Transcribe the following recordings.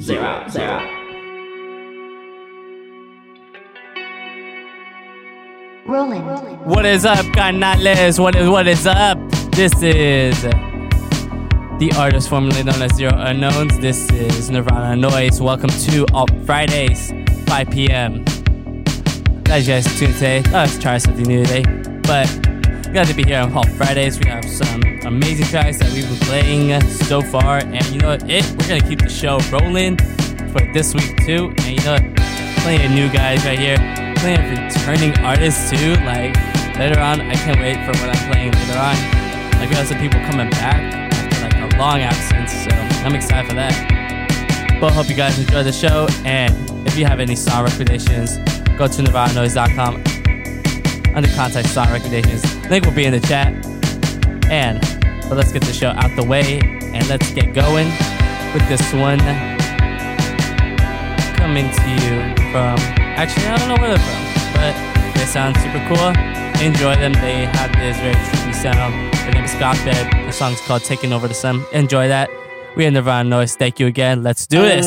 zero, zero. Rolling. What is up, canales? What is what is up? This is the artist formerly known as Zero Unknowns. This is Nirvana Noize. Welcome to Alt Fridays, 5 p.m. Glad you guys tuned today. Oh, let's try something new today. But glad to be here on Alt Fridays. We have some amazing tracks that we've been playing so far. And you know what? It we're gonna keep the show rolling for this week too. And you know what? Of new guys right here. Of returning artists too. Like later on, I can't wait for what I'm playing later on. Like we have some people coming back after like a long absence, so I'm excited for that. But hope you guys enjoy the show. And if you have any song recommendations, go to nirvananoise.com under contact song recommendations. Link will be in the chat. And but let's get the show out the way and let's get going with this one coming to you from actually I don't know where they're from, but they sound super cool. Enjoy them. They have this very trippy sound. Their name is Goth Babe. The song's called Taking Over the Sun. Enjoy that. We are Nirvana Noize. Thank you again. Let's do this.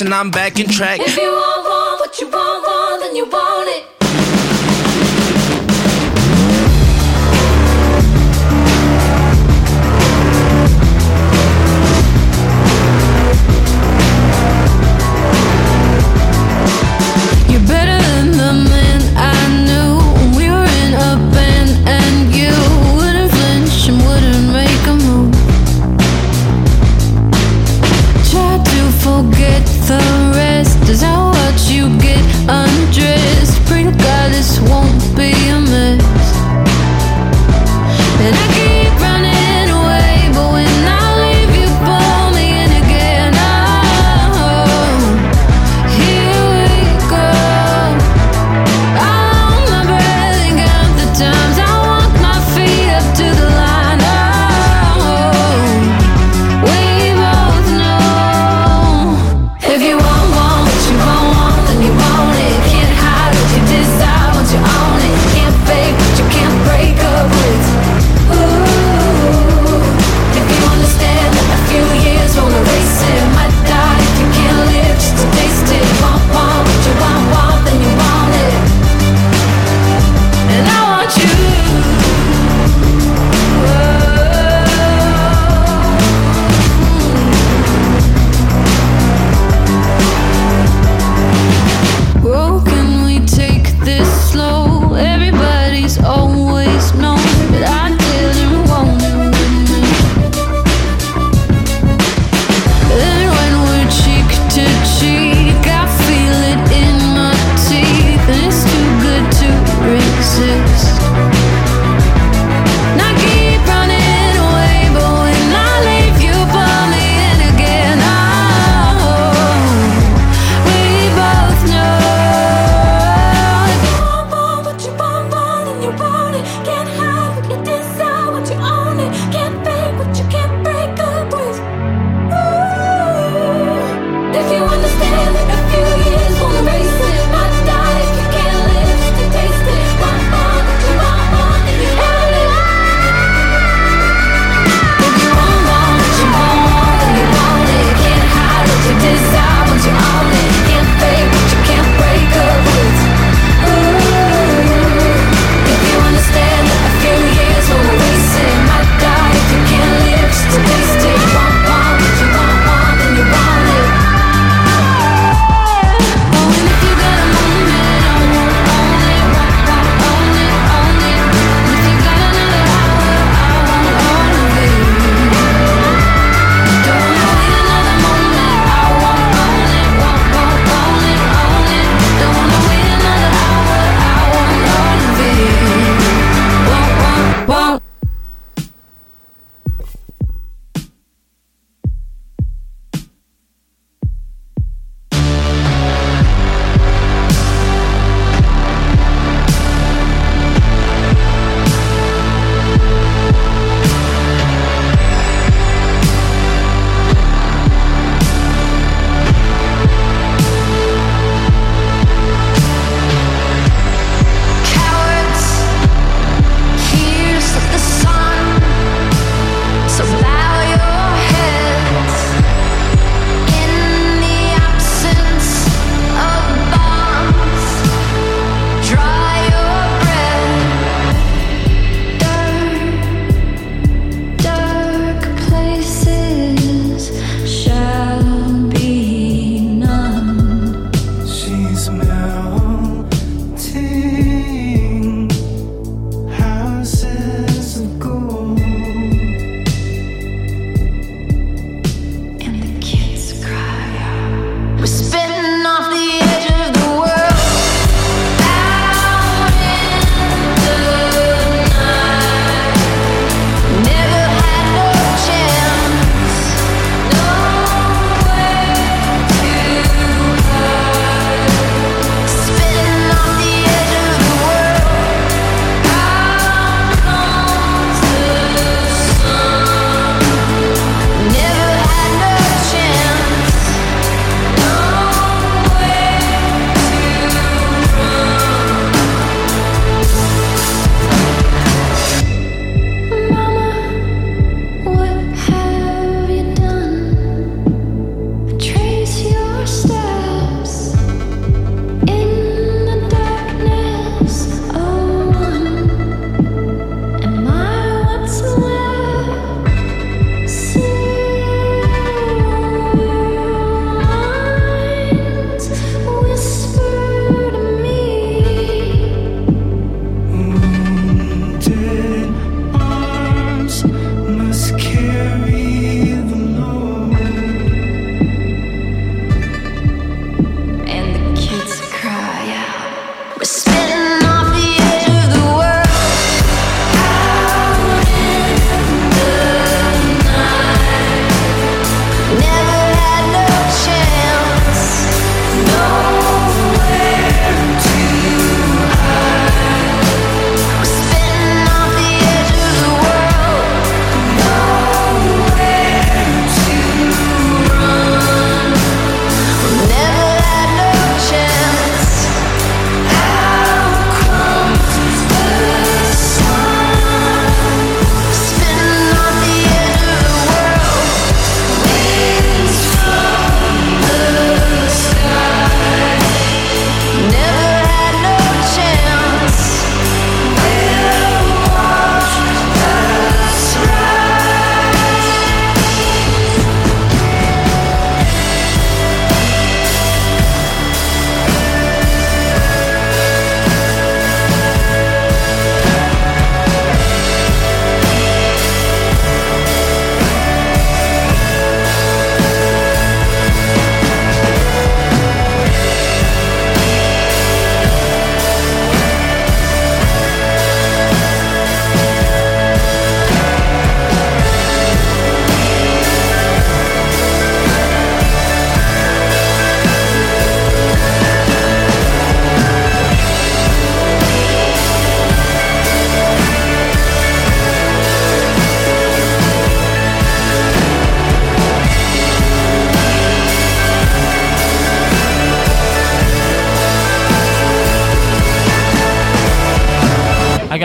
Connection, I'm back in track.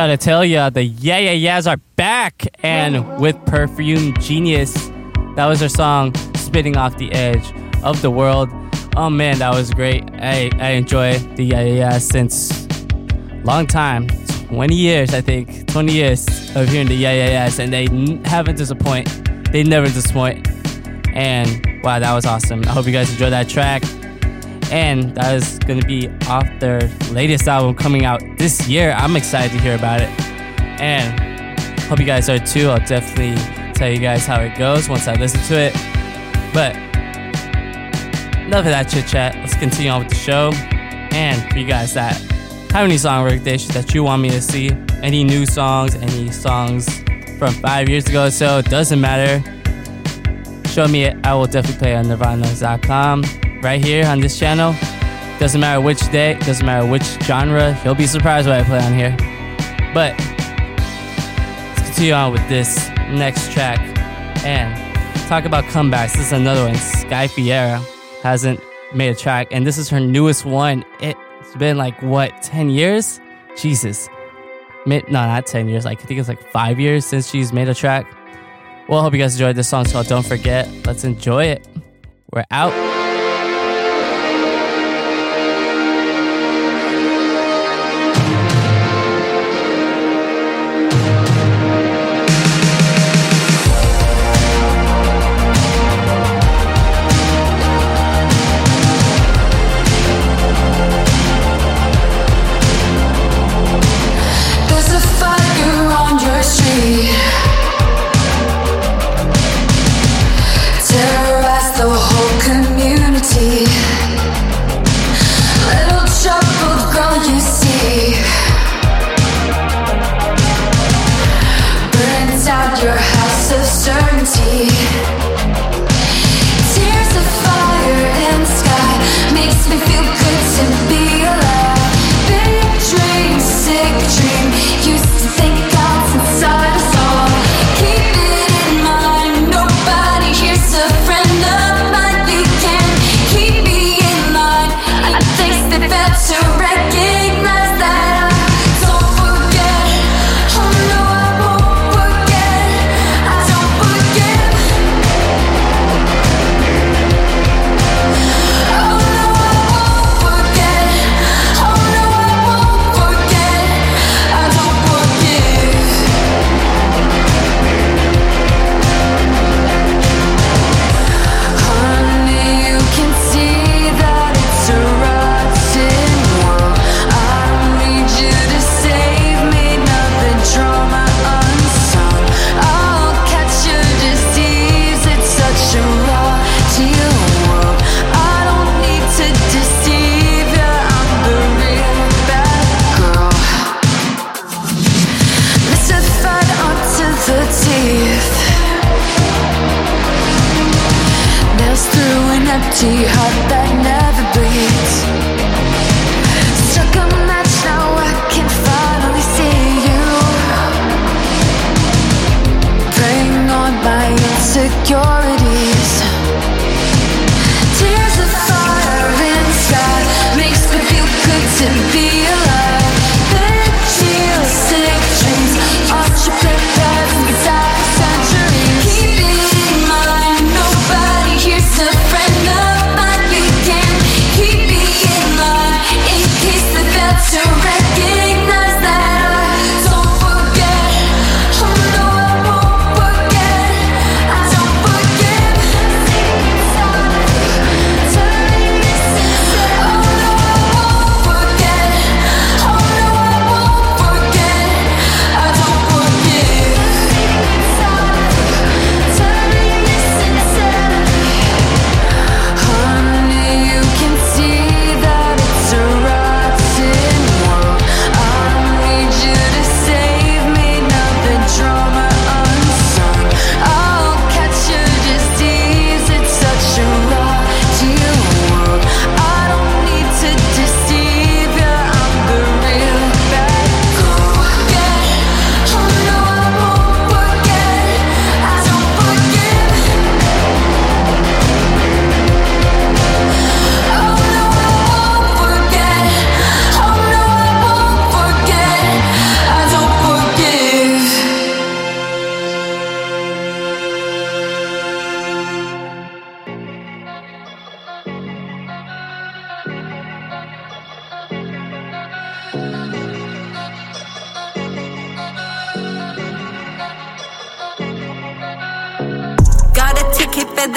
Gotta tell ya, the Yeah Yeah Yeahs are back, and with Perfume Genius, that was their song "Spitting Off the Edge of the World." Oh man, that was great. I I enjoy the Yeah Yeah Yeahs since long time, 20 years I think, 20 years of hearing the Yeah Yeah Yeahs, and they n- haven't disappoint. They never disappoint. And wow, that was awesome. I hope you guys enjoyed that track. And that is going to be off their latest album coming out this year. I'm excited to hear about it. And hope you guys are too. I'll definitely tell you guys how it goes once I listen to it. But enough of that chit chat. Let's continue on with the show. And for you guys that have any song recommendations that you want me to see, any new songs, any songs from five years ago so, it doesn't matter. Show me it. I will definitely play on nirvana.com right here on this channel. Doesn't matter which day, doesn't matter which genre. You'll be surprised what I play on here. But let's continue on with this next track and talk about comebacks. This is another one. Sky Ferreira hasn't made a track, and this is her newest one. It's been like what, 10 years? Jesus. No, not 10 years. Like I think it's like five years since she's made a track. Well, I hope you guys enjoyed this song, so don't forget, let's enjoy it. We're out.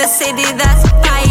Keep it the city that's fire.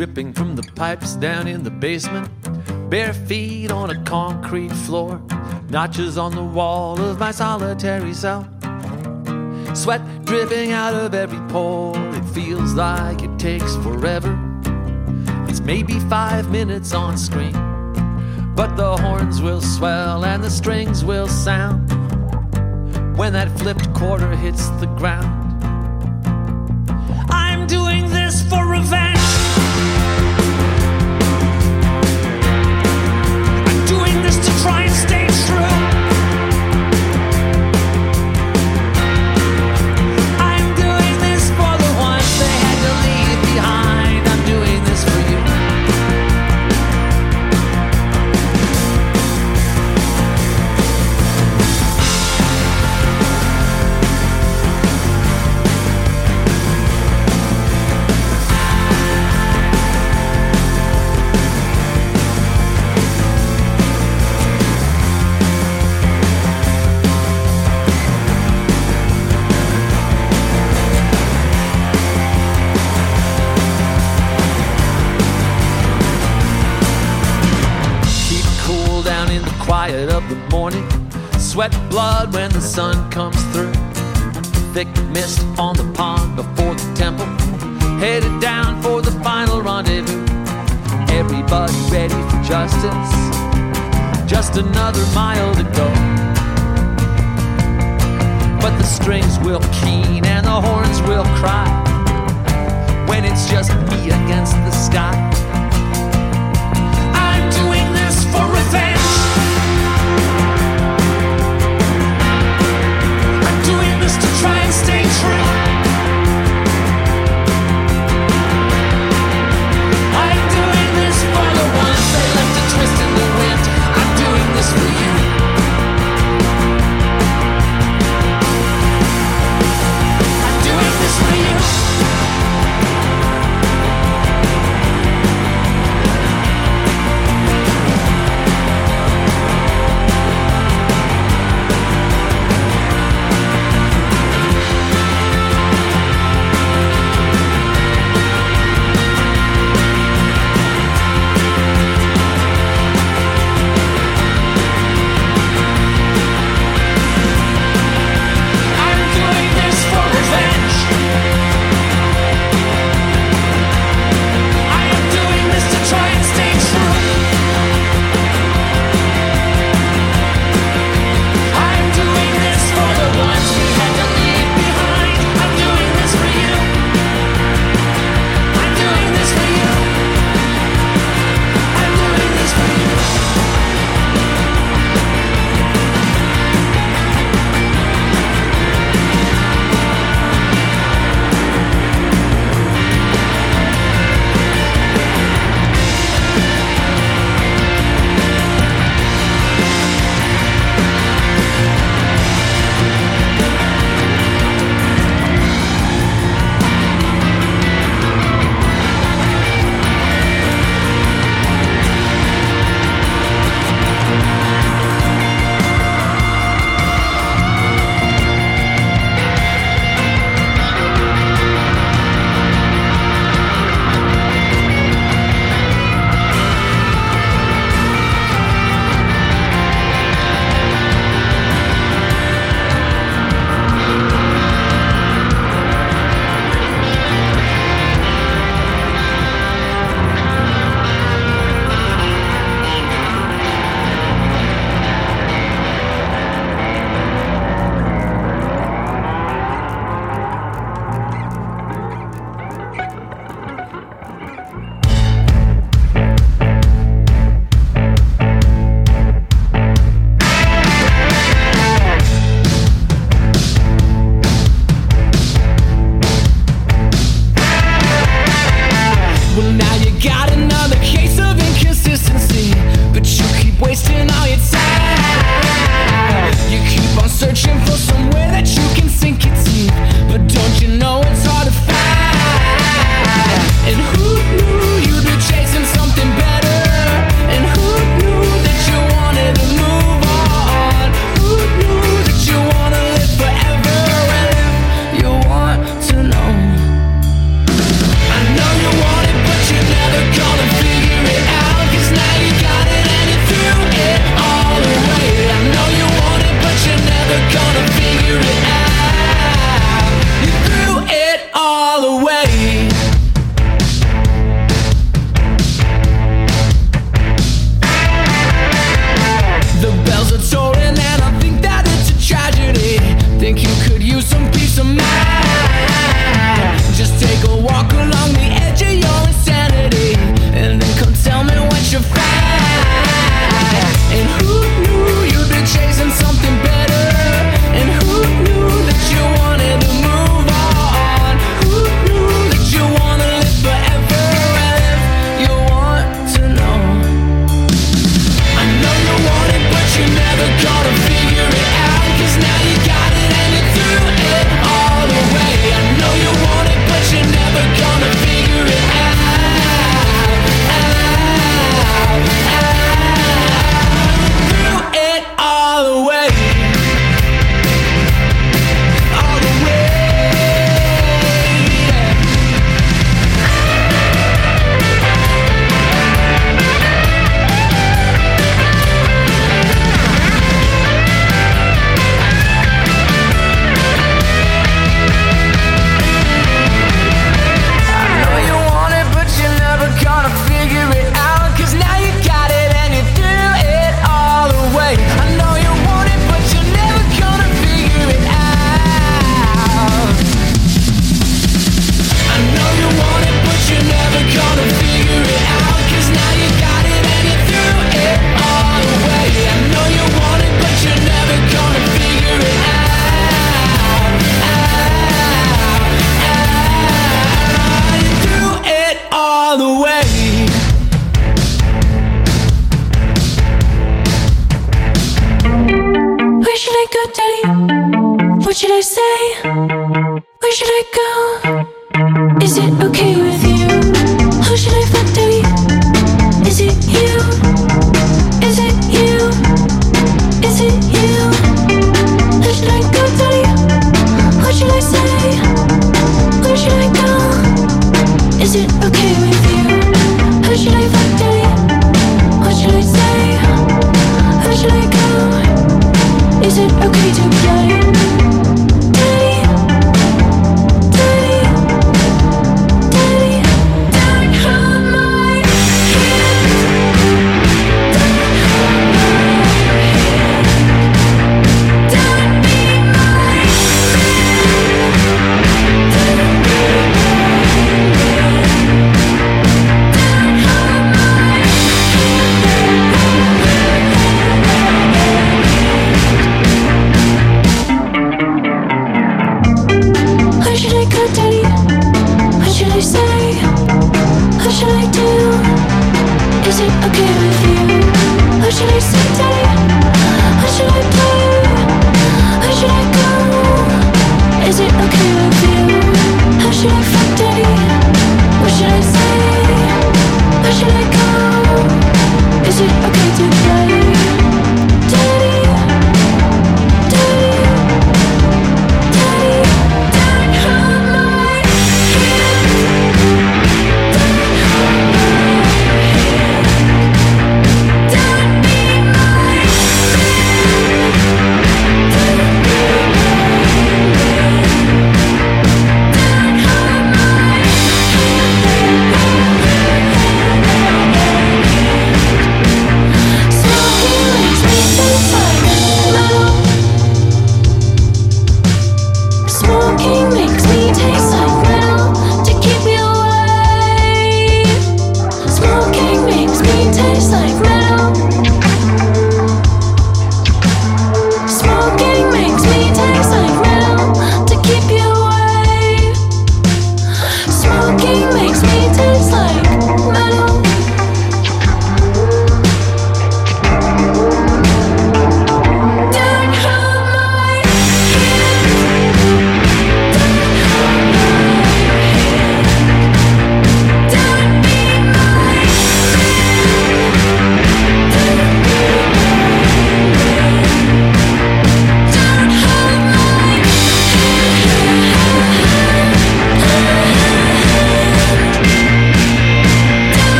dripping from the pipes down in the basement. Bare feet on a concrete floor, notches on the wall of my solitary cell. Sweat dripping out of every pore, it feels like it takes forever. It's maybe five minutes on screen, but the horns will swell and the strings will sound when that flipped quarter hits the ground.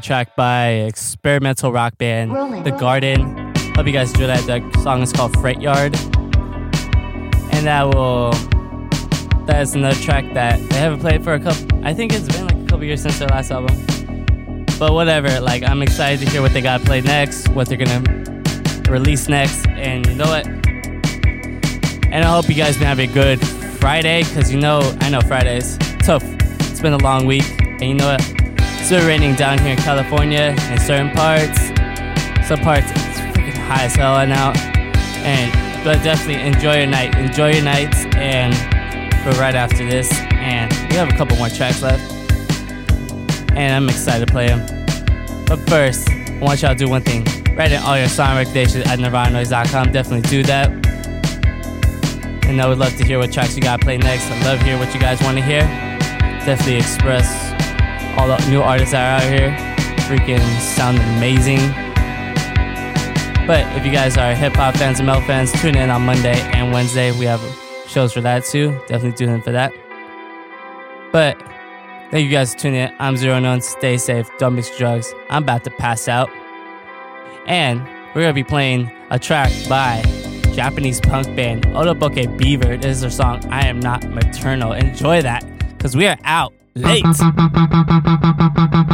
track by experimental rock band Rolling. The Garden. Hope you guys enjoy that. The song is called Freight Yard. And that will that is another track that they haven't played for a couple I think it's been like a couple years since their last album. But whatever, like I'm excited to hear what they gotta play next, what they're gonna release next, and you know what? And I hope you guys can have a good Friday, because you know I know Fridays. Tough. It's been a long week. And you know what? Still raining down here in California in certain parts. Some parts it's freaking high as hell and out. And but definitely enjoy your night. Enjoy your nights and we're right after this. And we have a couple more tracks left. And I'm excited to play them. But first, I want y'all to do one thing. Write in all your song recommendations at nirvananoise.com. Definitely do that. And I would love to hear what tracks you got to play next. I love hearing what you guys want to hear. Definitely express all the new artists that are out here freaking sound amazing. But if you guys are hip hop fans and metal fans, tune in on Monday and Wednesday. We have shows for that too. Definitely tune in for that. But thank you guys for tuning in. I'm Zero Known. Stay safe. Don't mix drugs. I'm about to pass out. And we're going to be playing a track by Japanese punk band Otoboke Beaver. This is their song, I Am Not Maternal. Enjoy that because we are out late.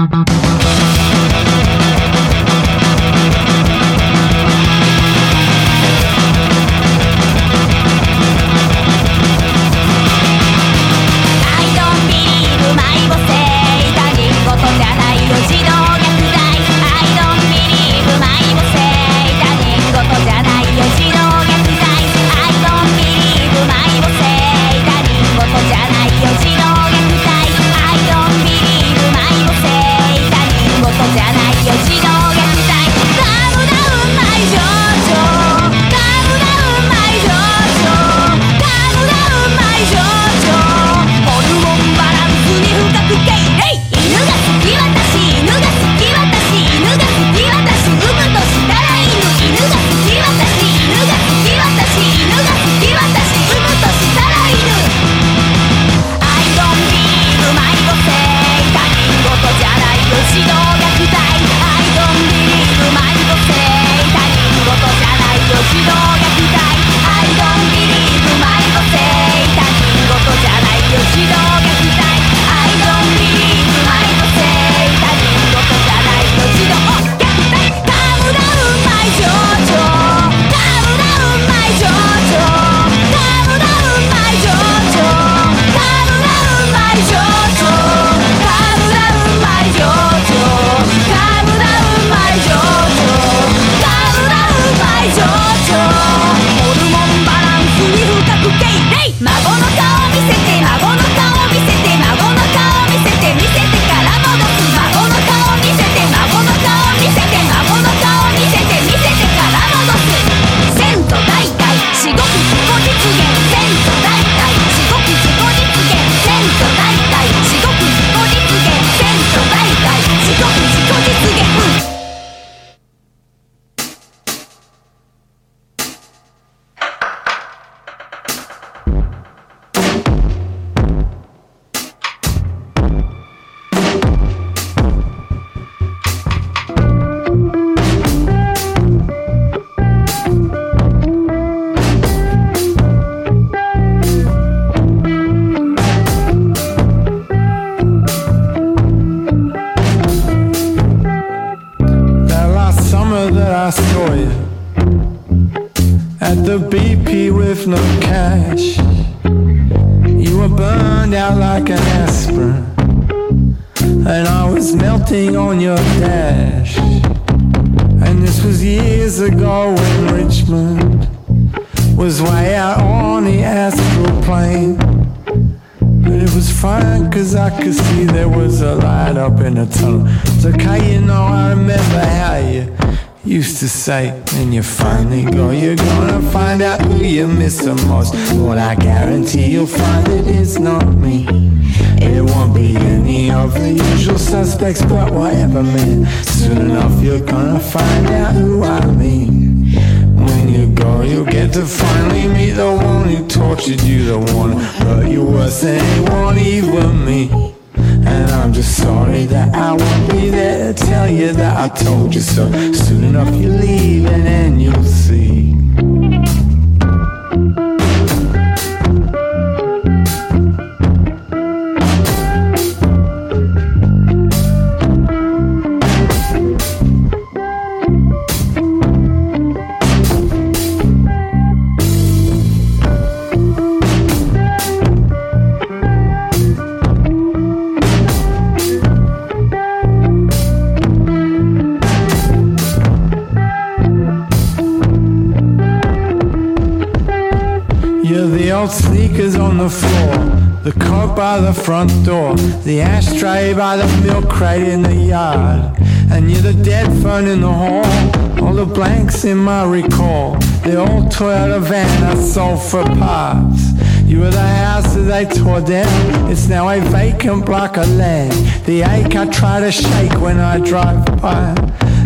sneakers on the floor, the coat by the front door, the ashtray by the milk crate in the yard, and you're the dead phone in the hall, all the blanks in my recall, the old Toyota van I sold for parts. You were the house that they tore down, it's now a vacant block of land. The ache I try to shake when I drive by.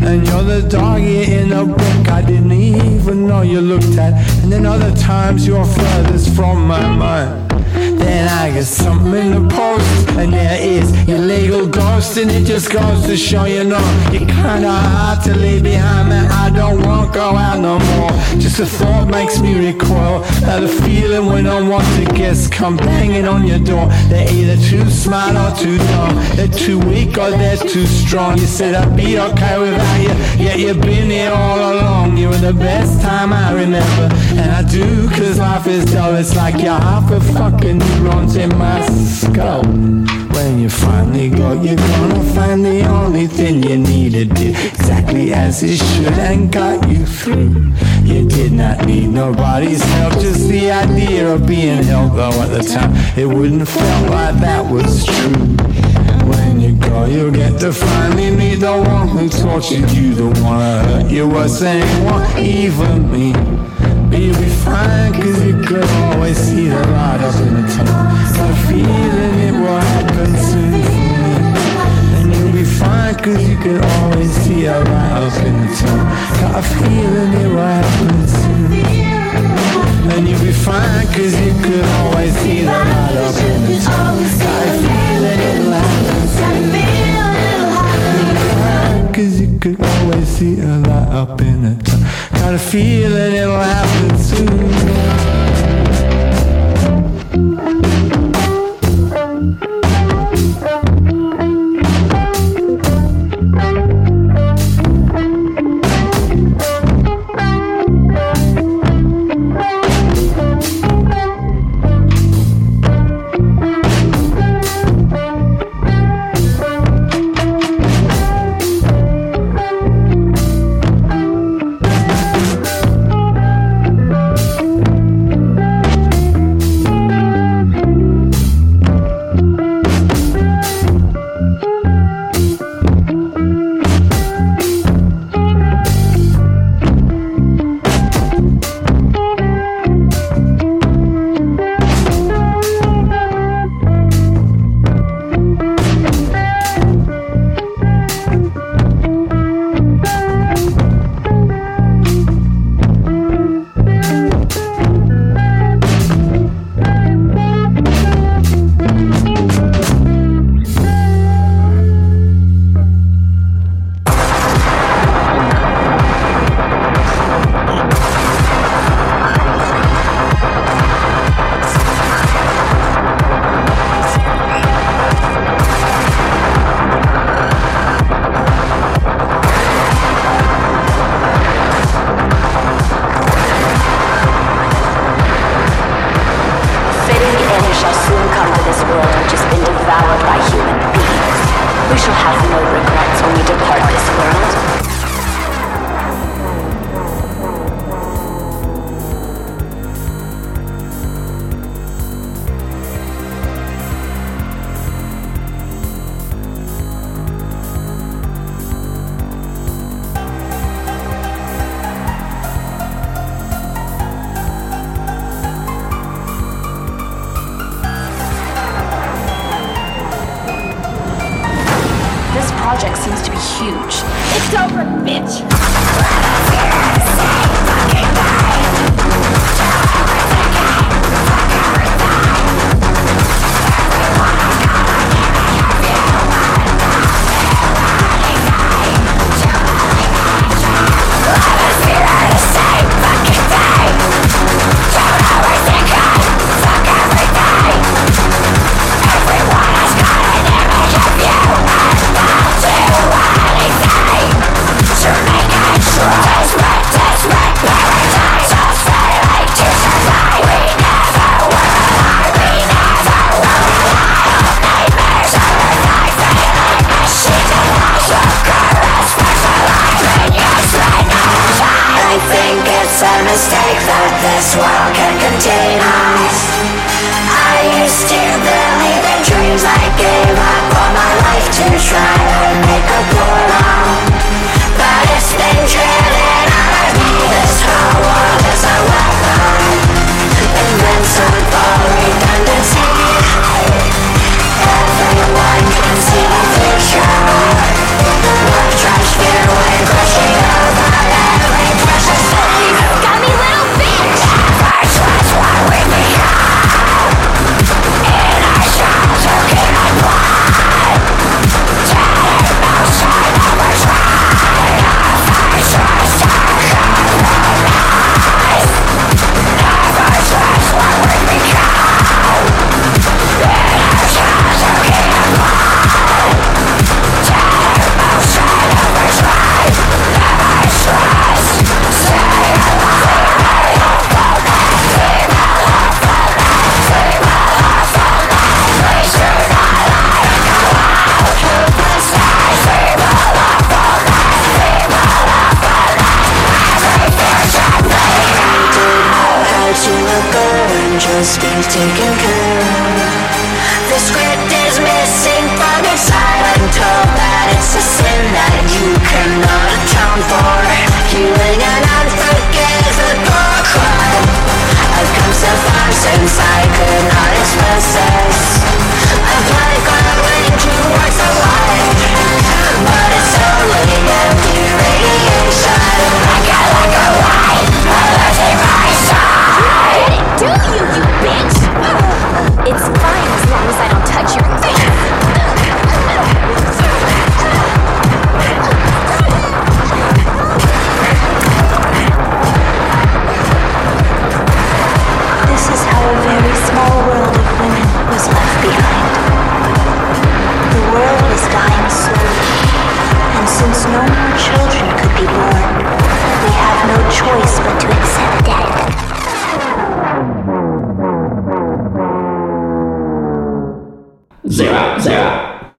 And you're the doggy in a book I didn't even know you looked at. And then other times you're furthest from my mind. Then I get something in the post, and there is your legal ghost, and it just goes to show you know you're kinda hard to leave behind, man. I don't want to go out no more. Just a thought makes me recoil. That a feeling when unwanted guests come banging on your door. They're either too smart or too dumb. They're too weak or they're too strong. You said I'd be okay without you, yet you've been here all along. You were the best time I remember, and I do, cause life is dull. It's like you're half a fucking neurons in my skull. When you finally go, you're gonna find the only thing you needed did exactly as it should and got you through. You did not need nobody's help, just the idea of being held. Though at the time, it wouldn't felt like that was true. When you go, you'll get to finally meet the one who tortured you, the one who hurt you was saying, what even me? Be fine, cause you could always see the light up in the tunnel. Got a feeling it will happen soon for me. And you'll be fine, cause you could always see a light up in the tunnel. Got a feeling it will happen soon. And you'll be fine, cause you could always see the light up in the tunnel. Got a feeling it will happen soon. Cause you could always see a light up in the tunnel. Got a feeling it'll happen soon. Come to this world which has been devoured by human beings. We shall have no regrets when we depart this world.